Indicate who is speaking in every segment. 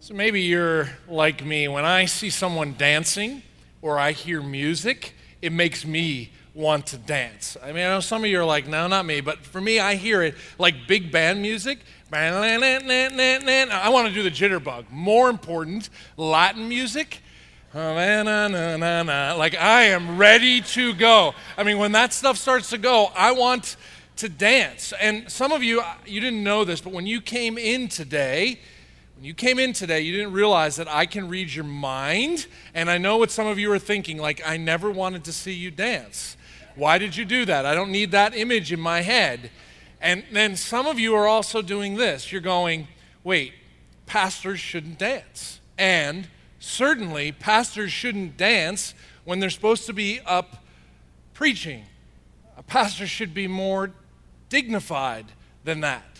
Speaker 1: So maybe you're like me. When I see someone dancing or I hear music, it makes me want to dance. I mean, I know some of you are like, no, not me, but for me, I hear it like big band music. I want to do the jitterbug. More important, Latin music. Like, I am ready to go. I mean, when that stuff starts to go, I want to dance. And some of you, you didn't know this, but when you came in today, when you came in today, you didn't realize that I can read your mind. And I know what some of you are thinking like, I never wanted to see you dance. Why did you do that? I don't need that image in my head. And then some of you are also doing this. You're going, wait, pastors shouldn't dance. And certainly, pastors shouldn't dance when they're supposed to be up preaching. A pastor should be more dignified than that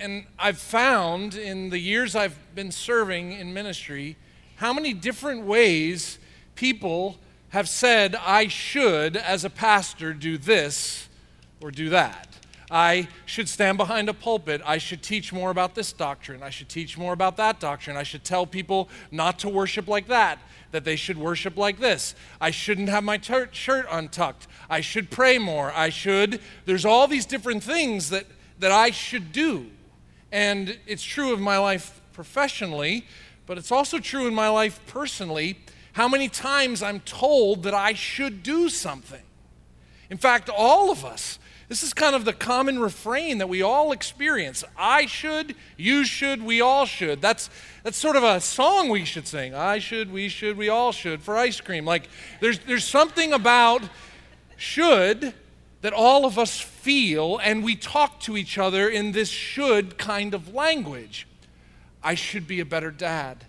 Speaker 1: and I've found in the years I've been serving in ministry how many different ways people have said, I should, as a pastor, do this or do that. I should stand behind a pulpit. I should teach more about this doctrine. I should teach more about that doctrine. I should tell people not to worship like that, that they should worship like this. I shouldn't have my shirt untucked. I should pray more. I should. There's all these different things that, that I should do. And it's true of my life professionally, but it's also true in my life personally. How many times I'm told that I should do something. In fact, all of us, this is kind of the common refrain that we all experience. I should, you should, we all should. That's, that's sort of a song we should sing. I should, we should, we all should for ice cream. Like there's, there's something about should that all of us feel, and we talk to each other in this should kind of language. I should be a better dad.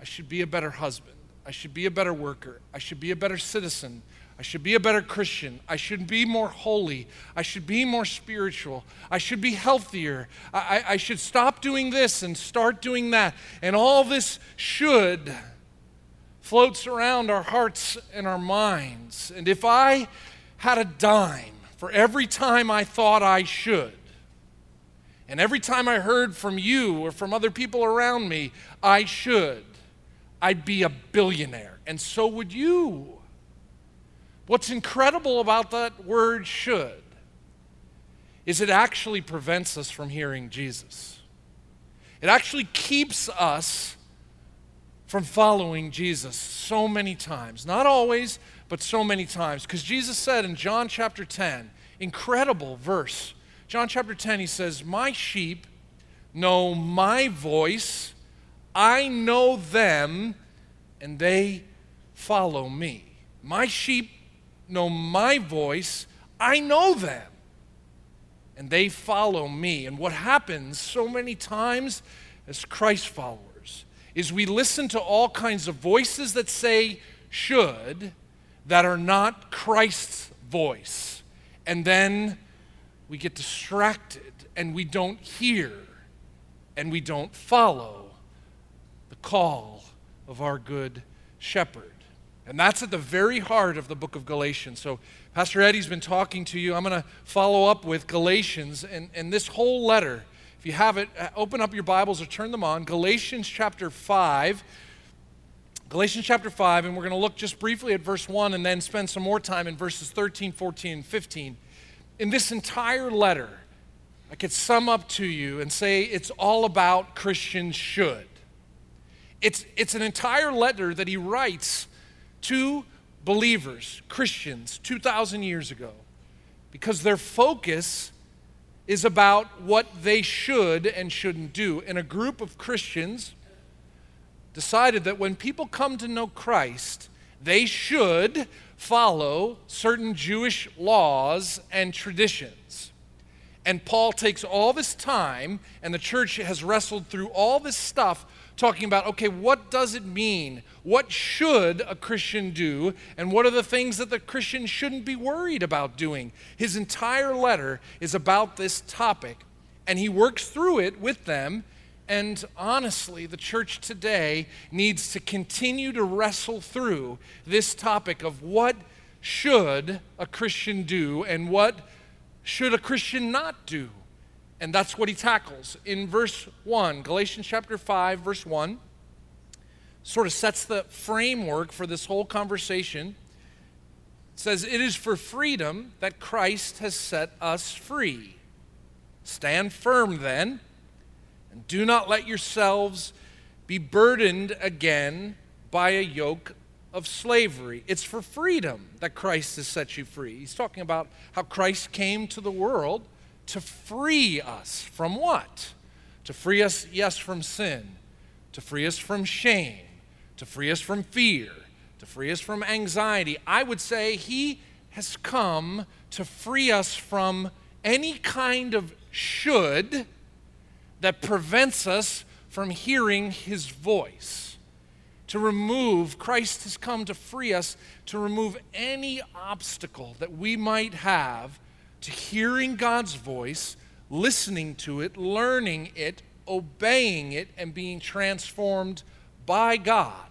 Speaker 1: I should be a better husband. I should be a better worker. I should be a better citizen. I should be a better Christian. I should be more holy. I should be more spiritual. I should be healthier. I, I, should stop doing this and start doing that. And all this should floats around our hearts and our minds. And if I had a dime for every time I thought I should. And every time I heard from you or from other people around me, I should, I'd be a billionaire. And so would you. What's incredible about that word should is it actually prevents us from hearing Jesus. It actually keeps us from following Jesus so many times. Not always, but so many times. Because Jesus said in John chapter 10, incredible verse. John chapter 10, he says, My sheep know my voice, I know them, and they follow me. My sheep know my voice, I know them, and they follow me. And what happens so many times as Christ followers is we listen to all kinds of voices that say should that are not Christ's voice. And then we get distracted and we don't hear and we don't follow the call of our good shepherd. And that's at the very heart of the book of Galatians. So, Pastor Eddie's been talking to you. I'm going to follow up with Galatians and, and this whole letter. If you have it, uh, open up your Bibles or turn them on. Galatians chapter 5 Galatians chapter 5, and we're going to look just briefly at verse 1 and then spend some more time in verses 13, 14, and 15. In this entire letter, I could sum up to you and say it's all about Christians should. It's, it's an entire letter that he writes to believers, Christians, 2,000 years ago, because their focus is about what they should and shouldn't do. In a group of Christians, decided that when people come to know Christ, they should follow certain Jewish laws and traditions. And Paul takes all this time, and the church has wrestled through all this stuff, talking about okay, what does it mean? What should a Christian do? And what are the things that the Christian shouldn't be worried about doing? His entire letter is about this topic, and he works through it with them and honestly, the church today needs to continue to wrestle through this topic of what should a Christian do and what should a Christian not do. And that's what he tackles. In verse 1, Galatians chapter 5, verse 1, sort of sets the framework for this whole conversation. It says, It is for freedom that Christ has set us free. Stand firm then, and do not let yourselves be burdened again by a yoke of slavery. It's for freedom that Christ has set you free. He's talking about how Christ came to the world to free us from what? To free us, yes, from sin, to free us from shame, to free us from fear, to free us from anxiety. I would say he has come to free us from any kind of should that prevents us from hearing his voice. To remove, Christ has come to free us to remove any obstacle that we might have to hearing God's voice, listening to it, learning it, obeying it, and being transformed by God.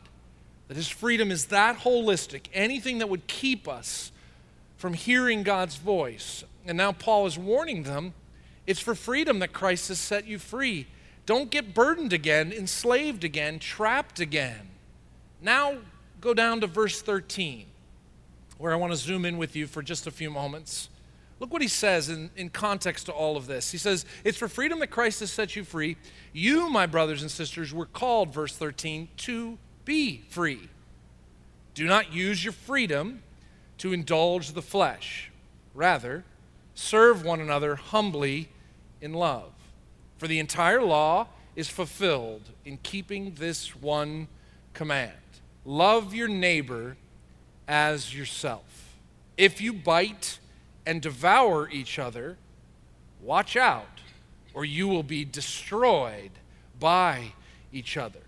Speaker 1: That his freedom is that holistic. Anything that would keep us from hearing God's voice. And now Paul is warning them it's for freedom that Christ has set you free. Don't get burdened again, enslaved again, trapped again. Now go down to verse 13, where I want to zoom in with you for just a few moments. Look what he says in, in context to all of this. He says, It's for freedom that Christ has set you free. You, my brothers and sisters, were called, verse 13, to be free. Do not use your freedom to indulge the flesh. Rather, serve one another humbly in love. For the entire law is fulfilled in keeping this one command love your neighbor as yourself. If you bite and devour each other, watch out, or you will be destroyed by each other.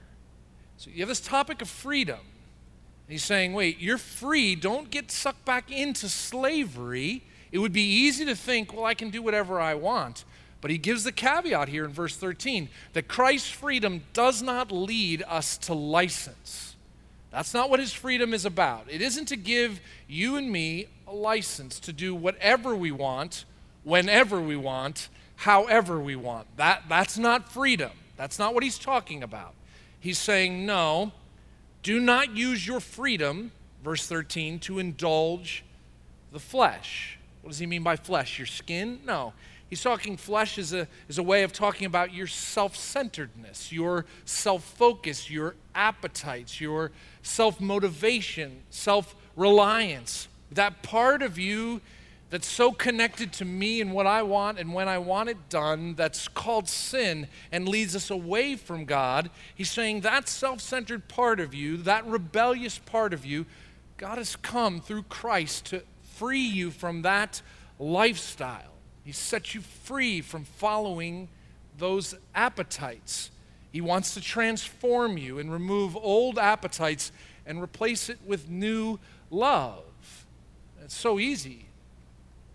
Speaker 1: So you have this topic of freedom. He's saying, wait, you're free. Don't get sucked back into slavery. It would be easy to think, well, I can do whatever I want. But he gives the caveat here in verse 13 that Christ's freedom does not lead us to license. That's not what his freedom is about. It isn't to give you and me a license to do whatever we want, whenever we want, however we want. That, that's not freedom. That's not what he's talking about. He's saying, no, do not use your freedom, verse 13, to indulge the flesh. What does he mean by flesh? Your skin? No. He's talking flesh as a, as a way of talking about your self centeredness, your self focus, your appetites, your self motivation, self reliance. That part of you that's so connected to me and what I want and when I want it done, that's called sin and leads us away from God. He's saying that self centered part of you, that rebellious part of you, God has come through Christ to free you from that lifestyle. He sets you free from following those appetites. He wants to transform you and remove old appetites and replace it with new love. It's so easy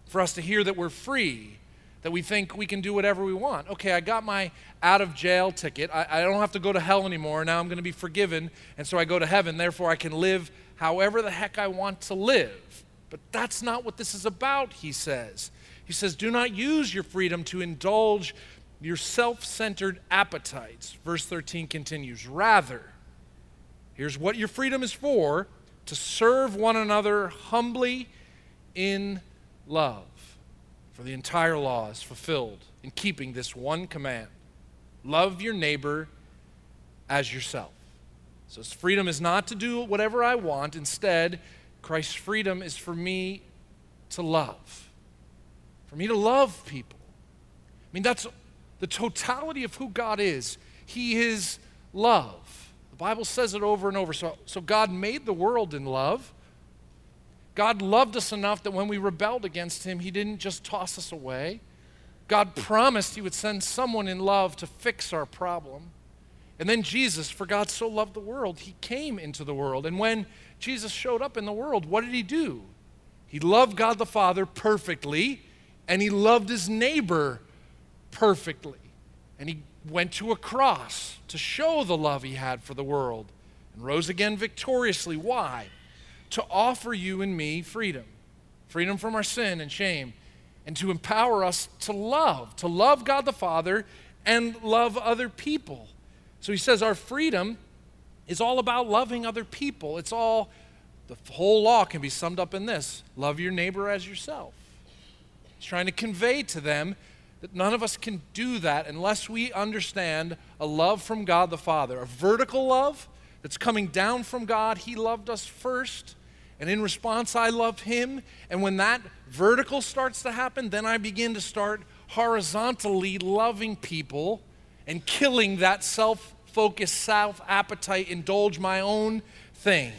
Speaker 1: for us to hear that we're free, that we think we can do whatever we want. Okay, I got my out of jail ticket. I, I don't have to go to hell anymore. Now I'm going to be forgiven, and so I go to heaven. Therefore, I can live however the heck I want to live. But that's not what this is about, he says. He says, Do not use your freedom to indulge your self centered appetites. Verse 13 continues, Rather, here's what your freedom is for to serve one another humbly in love. For the entire law is fulfilled in keeping this one command love your neighbor as yourself. So, freedom is not to do whatever I want. Instead, Christ's freedom is for me to love for me to love people. I mean, that's the totality of who God is. He is love. The Bible says it over and over. So, so God made the world in love. God loved us enough that when we rebelled against Him, He didn't just toss us away. God promised He would send someone in love to fix our problem. And then Jesus, for God so loved the world, He came into the world. And when Jesus showed up in the world, what did He do? He loved God the Father perfectly and he loved his neighbor perfectly. And he went to a cross to show the love he had for the world and rose again victoriously. Why? To offer you and me freedom freedom from our sin and shame, and to empower us to love, to love God the Father and love other people. So he says our freedom is all about loving other people. It's all, the whole law can be summed up in this love your neighbor as yourself. He's trying to convey to them that none of us can do that unless we understand a love from God the Father, a vertical love that's coming down from God. He loved us first, and in response, I love Him. And when that vertical starts to happen, then I begin to start horizontally loving people and killing that self focused, self appetite, indulge my own thing.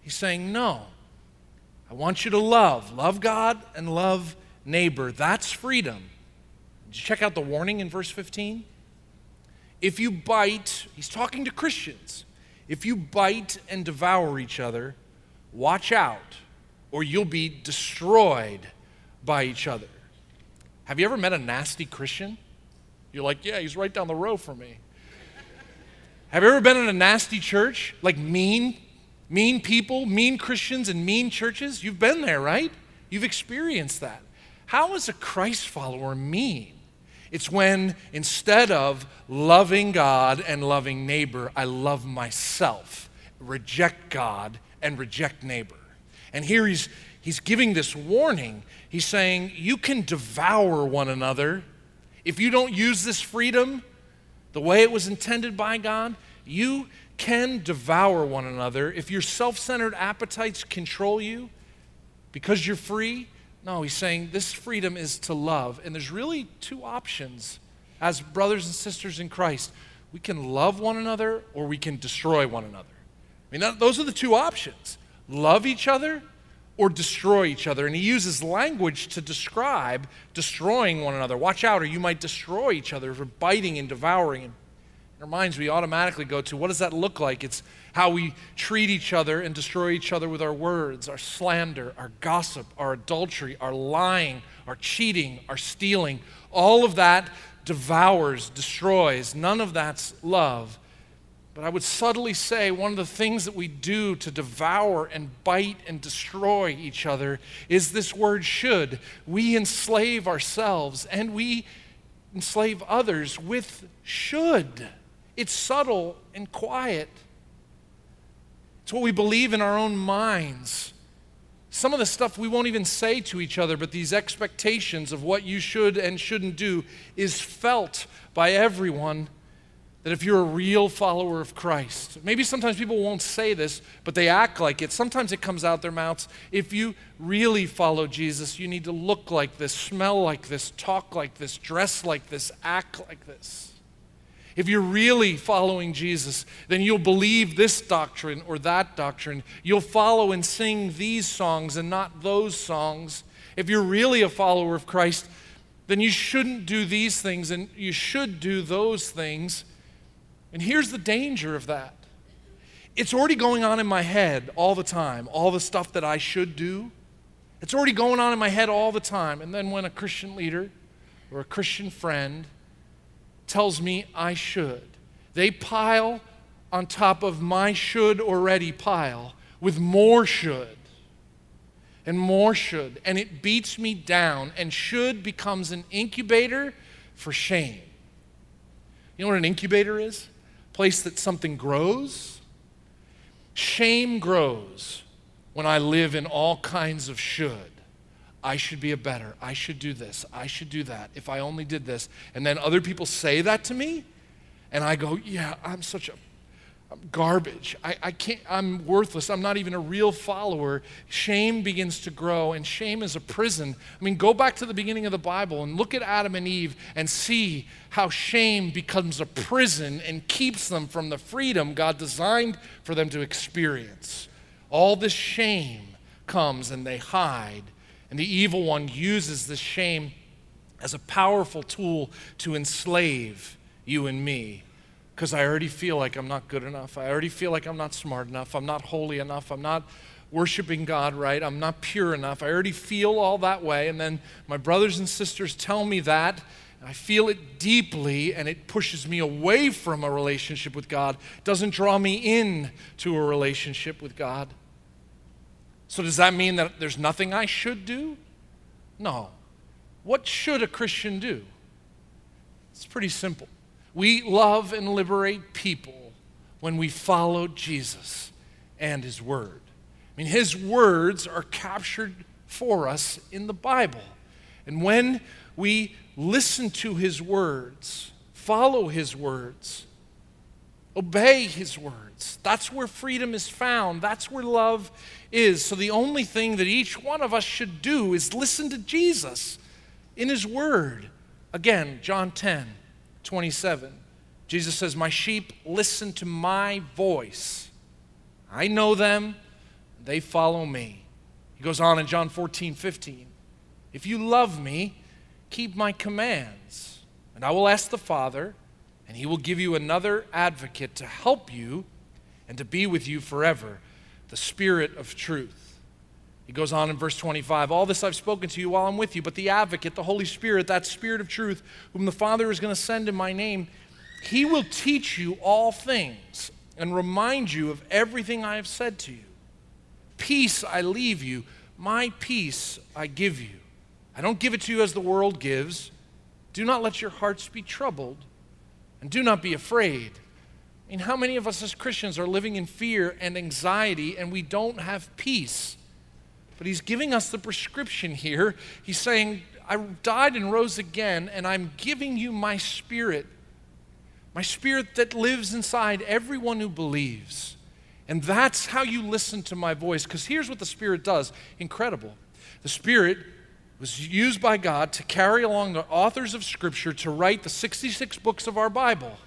Speaker 1: He's saying, No, I want you to love. Love God and love neighbor. That's freedom. Did you check out the warning in verse 15? If you bite, he's talking to Christians. If you bite and devour each other, watch out, or you'll be destroyed by each other. Have you ever met a nasty Christian? You're like, yeah, he's right down the row from me. Have you ever been in a nasty church? Like mean, mean people, mean Christians, and mean churches? You've been there, right? You've experienced that. How is a Christ follower mean? It's when instead of loving God and loving neighbor, I love myself, reject God and reject neighbor. And here he's, he's giving this warning. He's saying, You can devour one another. If you don't use this freedom the way it was intended by God, you can devour one another. If your self centered appetites control you because you're free, no, he's saying this freedom is to love. And there's really two options as brothers and sisters in Christ. We can love one another or we can destroy one another. I mean, those are the two options love each other or destroy each other. And he uses language to describe destroying one another. Watch out, or you might destroy each other for biting and devouring. And in our minds, we automatically go to what does that look like? It's how we treat each other and destroy each other with our words, our slander, our gossip, our adultery, our lying, our cheating, our stealing. All of that devours, destroys. None of that's love. But I would subtly say one of the things that we do to devour and bite and destroy each other is this word should. We enslave ourselves and we enslave others with should. It's subtle and quiet. It's what we believe in our own minds. Some of the stuff we won't even say to each other, but these expectations of what you should and shouldn't do is felt by everyone. That if you're a real follower of Christ, maybe sometimes people won't say this, but they act like it. Sometimes it comes out their mouths. If you really follow Jesus, you need to look like this, smell like this, talk like this, dress like this, act like this. If you're really following Jesus, then you'll believe this doctrine or that doctrine. You'll follow and sing these songs and not those songs. If you're really a follower of Christ, then you shouldn't do these things and you should do those things. And here's the danger of that it's already going on in my head all the time, all the stuff that I should do. It's already going on in my head all the time. And then when a Christian leader or a Christian friend tells me I should. They pile on top of my should already pile with more should and more should. And it beats me down, and should becomes an incubator for shame. You know what an incubator is? Place that something grows. Shame grows when I live in all kinds of should. I should be a better. I should do this. I should do that. If I only did this. And then other people say that to me, and I go, yeah, I'm such a I'm garbage. I, I can't, I'm worthless. I'm not even a real follower. Shame begins to grow, and shame is a prison. I mean, go back to the beginning of the Bible and look at Adam and Eve and see how shame becomes a prison and keeps them from the freedom God designed for them to experience. All this shame comes and they hide and the evil one uses this shame as a powerful tool to enslave you and me because I already feel like I'm not good enough. I already feel like I'm not smart enough. I'm not holy enough. I'm not worshiping God right. I'm not pure enough. I already feel all that way. And then my brothers and sisters tell me that. I feel it deeply and it pushes me away from a relationship with God, it doesn't draw me in to a relationship with God. So, does that mean that there's nothing I should do? No. What should a Christian do? It's pretty simple. We love and liberate people when we follow Jesus and His Word. I mean, His words are captured for us in the Bible. And when we listen to His words, follow His words, obey His words, that's where freedom is found. That's where love is. So the only thing that each one of us should do is listen to Jesus in His Word. Again, John 10 27. Jesus says, My sheep listen to my voice. I know them, they follow me. He goes on in John 14 15. If you love me, keep my commands, and I will ask the Father, and he will give you another advocate to help you and to be with you forever, the Spirit of truth. He goes on in verse 25 All this I've spoken to you while I'm with you, but the advocate, the Holy Spirit, that Spirit of truth, whom the Father is going to send in my name, he will teach you all things and remind you of everything I have said to you. Peace I leave you, my peace I give you. I don't give it to you as the world gives. Do not let your hearts be troubled, and do not be afraid. I mean, how many of us as Christians are living in fear and anxiety and we don't have peace? But he's giving us the prescription here. He's saying, I died and rose again, and I'm giving you my spirit, my spirit that lives inside everyone who believes. And that's how you listen to my voice. Because here's what the Spirit does incredible. The Spirit was used by God to carry along the authors of Scripture to write the 66 books of our Bible.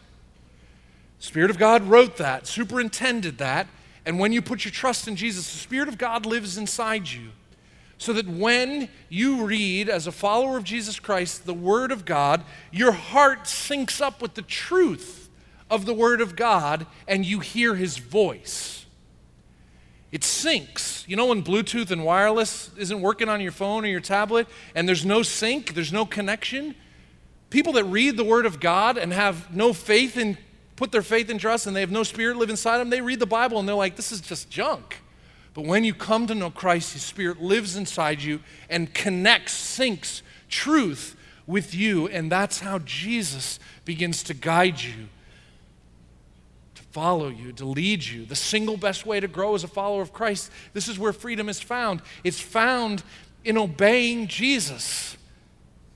Speaker 1: Spirit of God wrote that, superintended that, and when you put your trust in Jesus, the Spirit of God lives inside you. So that when you read, as a follower of Jesus Christ, the Word of God, your heart syncs up with the truth of the Word of God and you hear His voice. It syncs. You know, when Bluetooth and wireless isn't working on your phone or your tablet and there's no sync, there's no connection? People that read the Word of God and have no faith in put their faith and trust and they have no spirit live inside them, they read the Bible and they're like, this is just junk. But when you come to know Christ, His Spirit lives inside you and connects, syncs truth with you. And that's how Jesus begins to guide you, to follow you, to lead you. The single best way to grow as a follower of Christ, this is where freedom is found. It's found in obeying Jesus,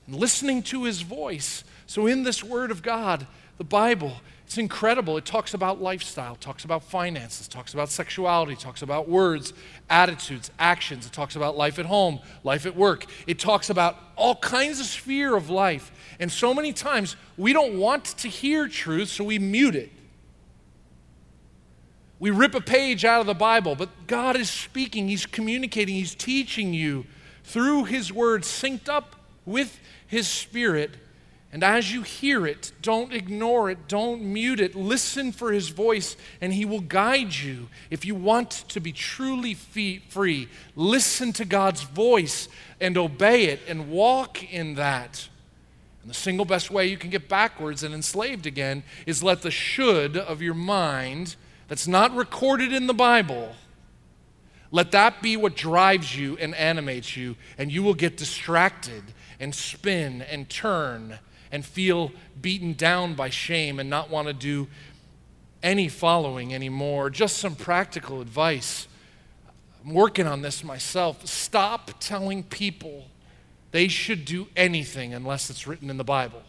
Speaker 1: listening to His voice. So, in this Word of God, the Bible, it's incredible. It talks about lifestyle, talks about finances, talks about sexuality, talks about words, attitudes, actions. It talks about life at home, life at work. It talks about all kinds of sphere of life. And so many times we don't want to hear truth, so we mute it. We rip a page out of the Bible, but God is speaking, He's communicating, He's teaching you through His Word, synced up with His Spirit and as you hear it, don't ignore it, don't mute it. Listen for his voice, and he will guide you. If you want to be truly free, listen to God's voice and obey it and walk in that. And the single best way you can get backwards and enslaved again is let the should of your mind, that's not recorded in the Bible, let that be what drives you and animates you, and you will get distracted and spin and turn and feel beaten down by shame and not want to do any following anymore. Just some practical advice. I'm working on this myself. Stop telling people they should do anything unless it's written in the Bible.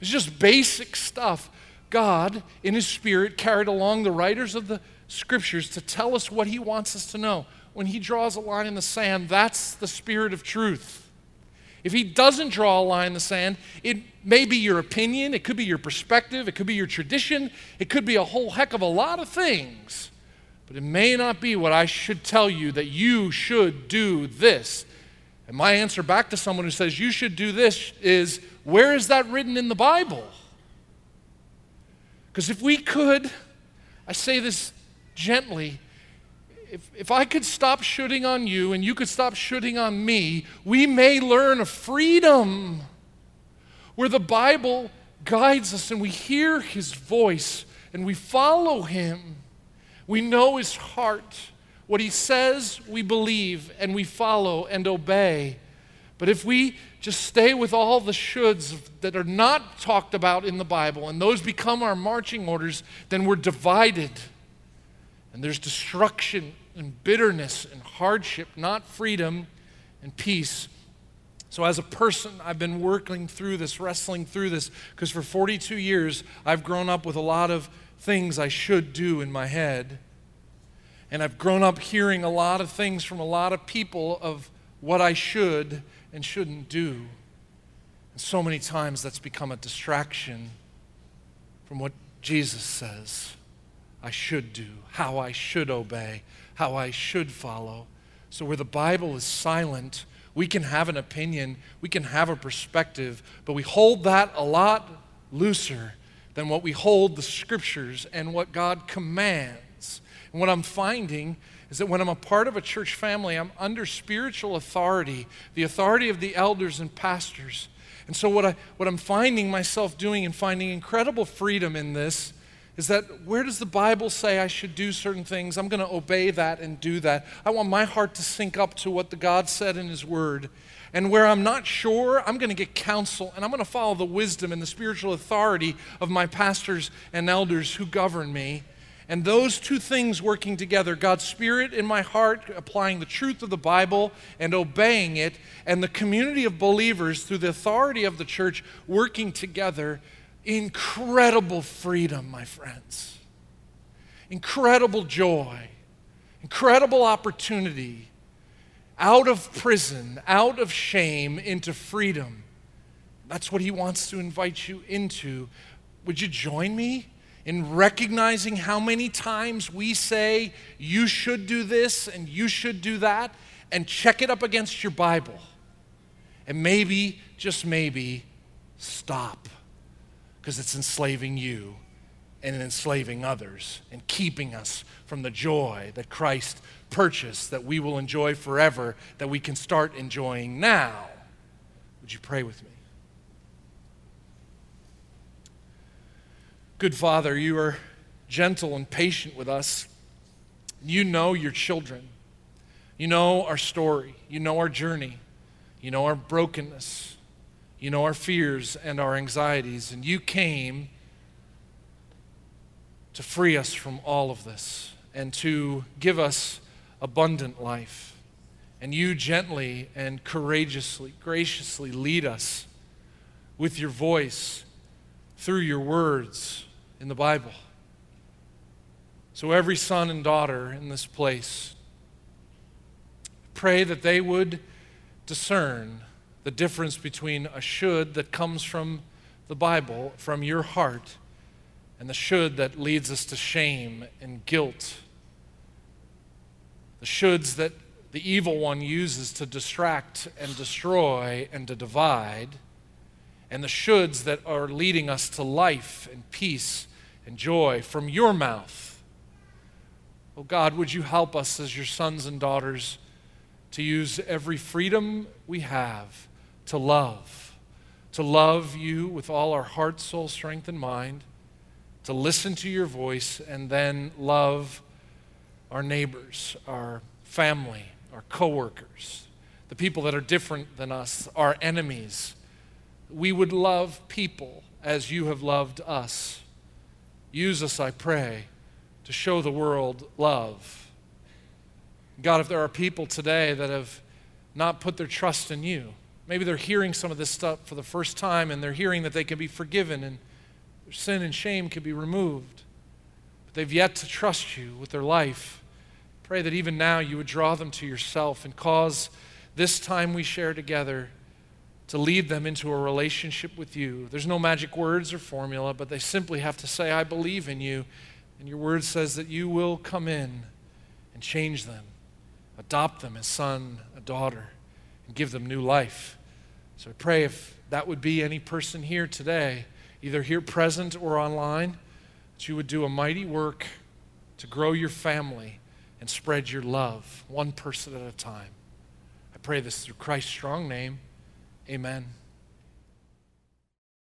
Speaker 1: It's just basic stuff. God, in His Spirit, carried along the writers of the Scriptures to tell us what He wants us to know. When He draws a line in the sand, that's the Spirit of truth. If he doesn't draw a line in the sand, it may be your opinion, it could be your perspective, it could be your tradition, it could be a whole heck of a lot of things. But it may not be what I should tell you that you should do this. And my answer back to someone who says you should do this is where is that written in the Bible? Because if we could, I say this gently, if, if I could stop shooting on you and you could stop shooting on me, we may learn a freedom where the Bible guides us and we hear his voice and we follow him. We know his heart. What he says, we believe and we follow and obey. But if we just stay with all the shoulds that are not talked about in the Bible and those become our marching orders, then we're divided. And there's destruction and bitterness and hardship, not freedom and peace. So, as a person, I've been working through this, wrestling through this, because for 42 years, I've grown up with a lot of things I should do in my head. And I've grown up hearing a lot of things from a lot of people of what I should and shouldn't do. And so many times that's become a distraction from what Jesus says I should do, how I should obey, how I should follow. So, where the Bible is silent, we can have an opinion, we can have a perspective, but we hold that a lot looser than what we hold the scriptures and what God commands. And what I'm finding is that when I'm a part of a church family, I'm under spiritual authority, the authority of the elders and pastors. And so, what, I, what I'm finding myself doing and finding incredible freedom in this is that where does the Bible say I should do certain things? I'm going to obey that and do that. I want my heart to sync up to what the God said in His Word. And where I'm not sure, I'm going to get counsel and I'm going to follow the wisdom and the spiritual authority of my pastors and elders who govern me. And those two things working together God's Spirit in my heart, applying the truth of the Bible and obeying it, and the community of believers through the authority of the church working together. Incredible freedom, my friends. Incredible joy. Incredible opportunity. Out of prison, out of shame, into freedom. That's what he wants to invite you into. Would you join me? in recognizing how many times we say, you should do this and you should do that, and check it up against your Bible. And maybe, just maybe, stop because it's enslaving you and enslaving others and keeping us from the joy that Christ purchased that we will enjoy forever, that we can start enjoying now. Would you pray with me? Good Father, you are gentle and patient with us. You know your children. You know our story. You know our journey. You know our brokenness. You know our fears and our anxieties. And you came to free us from all of this and to give us abundant life. And you gently and courageously, graciously lead us with your voice through your words in the Bible. So, every son and daughter in this place, pray that they would discern the difference between a should that comes from the Bible, from your heart, and the should that leads us to shame and guilt. The shoulds that the evil one uses to distract and destroy and to divide, and the shoulds that are leading us to life and peace and joy from your mouth. Oh God, would you help us as your sons and daughters to use every freedom we have to love, to love you with all our heart, soul, strength, and mind, to listen to your voice, and then love our neighbors, our family, our coworkers, the people that are different than us, our enemies. We would love people as you have loved us. Use us, I pray, to show the world love. God, if there are people today that have not put their trust in you, maybe they're hearing some of this stuff for the first time and they're hearing that they can be forgiven and their sin and shame can be removed, but they've yet to trust you with their life. Pray that even now you would draw them to yourself and cause this time we share together to lead them into a relationship with you. There's no magic words or formula, but they simply have to say, I believe in you. And your word says that you will come in and change them, adopt them as son, a daughter, and give them new life. So I pray if that would be any person here today, either here present or online, that you would do a mighty work to grow your family and spread your love, one person at a time. I pray this through Christ's strong name. Amen.